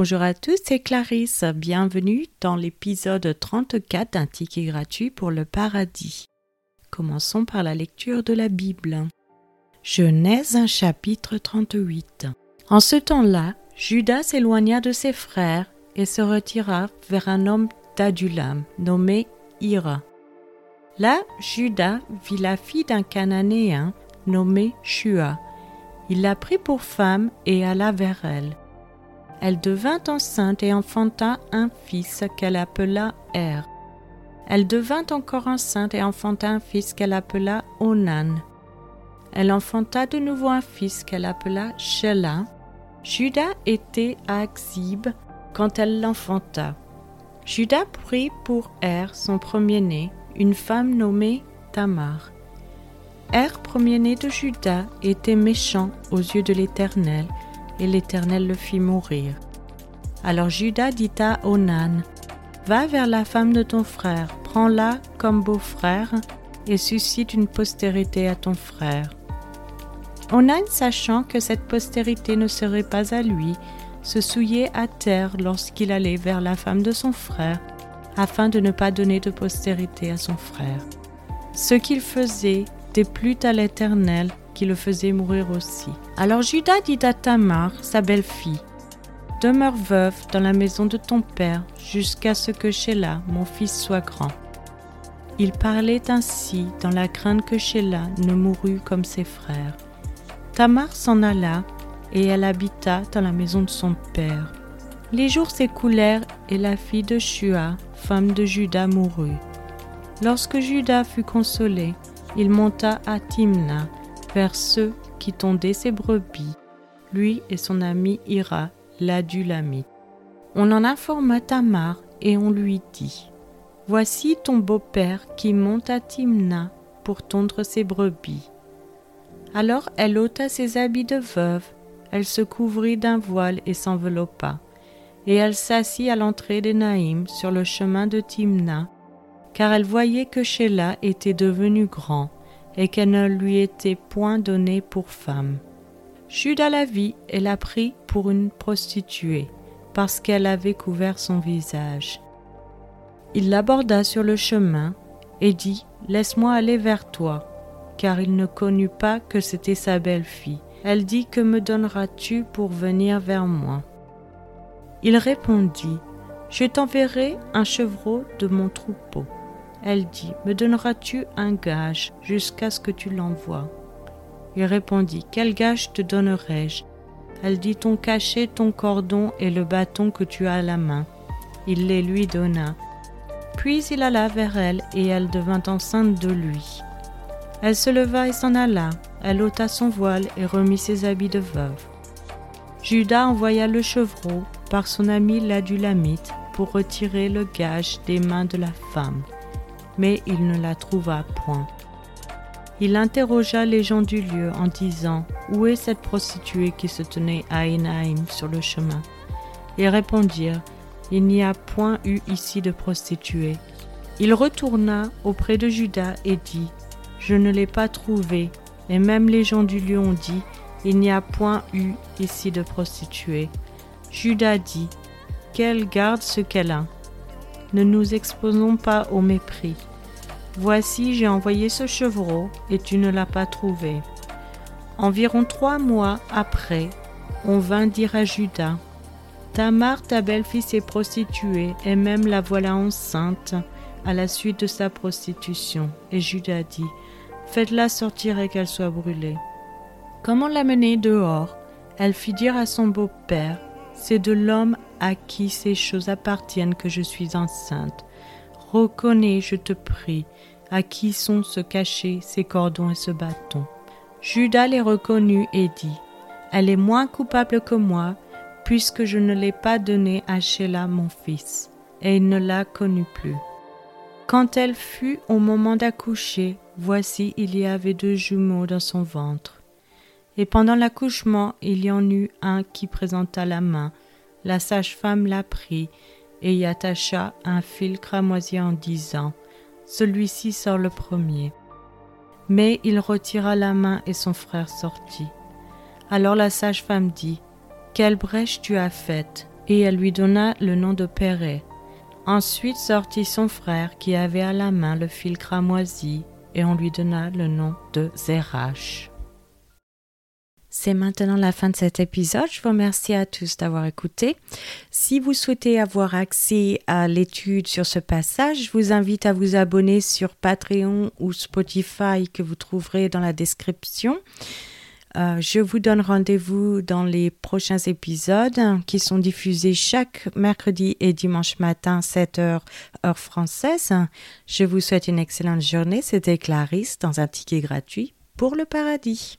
Bonjour à tous, c'est Clarisse. Bienvenue dans l'épisode 34 d'un ticket gratuit pour le paradis. Commençons par la lecture de la Bible. Genèse chapitre 38. En ce temps-là, Judas s'éloigna de ses frères et se retira vers un homme d'Adulam nommé Ira. Là, Judas vit la fille d'un Cananéen nommé Shua. Il la prit pour femme et alla vers elle. Elle devint enceinte et enfanta un fils qu'elle appela Er. Elle devint encore enceinte et enfanta un fils qu'elle appela Onan. Elle enfanta de nouveau un fils qu'elle appela Shelah. Judas était à Axib quand elle l'enfanta. Judas prit pour Er, son premier-né, une femme nommée Tamar. Er, premier-né de Judas, était méchant aux yeux de l'Éternel, et l'Éternel le fit mourir. Alors Judas dit à Onan, Va vers la femme de ton frère, prends-la comme beau-frère, et suscite une postérité à ton frère. Onan, sachant que cette postérité ne serait pas à lui, se souillait à terre lorsqu'il allait vers la femme de son frère, afin de ne pas donner de postérité à son frère. Ce qu'il faisait déplut à l'Éternel, le faisait mourir aussi. Alors Judas dit à Tamar, sa belle-fille, Demeure veuve dans la maison de ton père jusqu'à ce que Sheila, mon fils, soit grand. Il parlait ainsi dans la crainte que Sheila ne mourût comme ses frères. Tamar s'en alla et elle habita dans la maison de son père. Les jours s'écoulèrent et la fille de Shua, femme de Judas, mourut. Lorsque Judas fut consolé, il monta à Timna vers ceux qui tondaient ses brebis, lui et son ami Ira, l'adulamite. On en informa Tamar et on lui dit Voici ton beau-père qui monte à Timna pour tondre ses brebis. Alors elle ôta ses habits de veuve, elle se couvrit d'un voile et s'enveloppa, et elle s'assit à l'entrée des Naïm sur le chemin de Timna, car elle voyait que Sheila était devenu grand et qu'elle ne lui était point donnée pour femme. Judas la vit et la prit pour une prostituée, parce qu'elle avait couvert son visage. Il l'aborda sur le chemin et dit Laisse-moi aller vers toi, car il ne connut pas que c'était sa belle-fille. Elle dit Que me donneras-tu pour venir vers moi? Il répondit Je t'enverrai un chevreau de mon troupeau. Elle dit Me donneras-tu un gage jusqu'à ce que tu l'envoies? Il répondit Quel gage te donnerai-je? Elle dit Ton cachet, ton cordon et le bâton que tu as à la main. Il les lui donna. Puis il alla vers elle, et elle devint enceinte de lui. Elle se leva et s'en alla. Elle ôta son voile et remit ses habits de veuve. Judas envoya le chevreau par son ami l'adulamite pour retirer le gage des mains de la femme, mais il ne la trouva point. Il interrogea les gens du lieu en disant Où est cette prostituée qui se tenait à Enaim sur le chemin? Ils répondirent Il n'y a point eu ici de prostituée. Il retourna auprès de Judas et dit Je ne l'ai pas trouvée. Et même les gens du lieu ont dit Il n'y a point eu ici de prostituée. Judas dit Qu'elle garde ce qu'elle a. Ne nous exposons pas au mépris. Voici, j'ai envoyé ce chevreau, et tu ne l'as pas trouvé. Environ trois mois après, on vint dire à Judas, Tamar, ta belle-fille, s'est prostituée, et même la voilà enceinte à la suite de sa prostitution. Et Judas dit, Faites-la sortir et qu'elle soit brûlée. Comme on l'a menée dehors, elle fit dire à son beau-père, C'est de l'homme à qui ces choses appartiennent que je suis enceinte. Reconnais, je te prie, à qui sont se cachés ces cordons et ce bâton. Judas les reconnut et dit Elle est moins coupable que moi, puisque je ne l'ai pas donnée à Sheila mon fils, et il ne la connut plus. Quand elle fut au moment d'accoucher, voici il y avait deux jumeaux dans son ventre. Et pendant l'accouchement, il y en eut un qui présenta la main. La sage-femme la prit et y attacha un fil cramoisi en disant celui-ci sort le premier. Mais il retira la main et son frère sortit. Alors la sage-femme dit Quelle brèche tu as faite et elle lui donna le nom de Péret. Ensuite sortit son frère qui avait à la main le fil cramoisi, et on lui donna le nom de Zérach. C'est maintenant la fin de cet épisode. Je vous remercie à tous d'avoir écouté. Si vous souhaitez avoir accès à l'étude sur ce passage, je vous invite à vous abonner sur Patreon ou Spotify que vous trouverez dans la description. Euh, je vous donne rendez-vous dans les prochains épisodes qui sont diffusés chaque mercredi et dimanche matin, 7h heure française. Je vous souhaite une excellente journée. C'était Clarisse dans un ticket gratuit pour le paradis.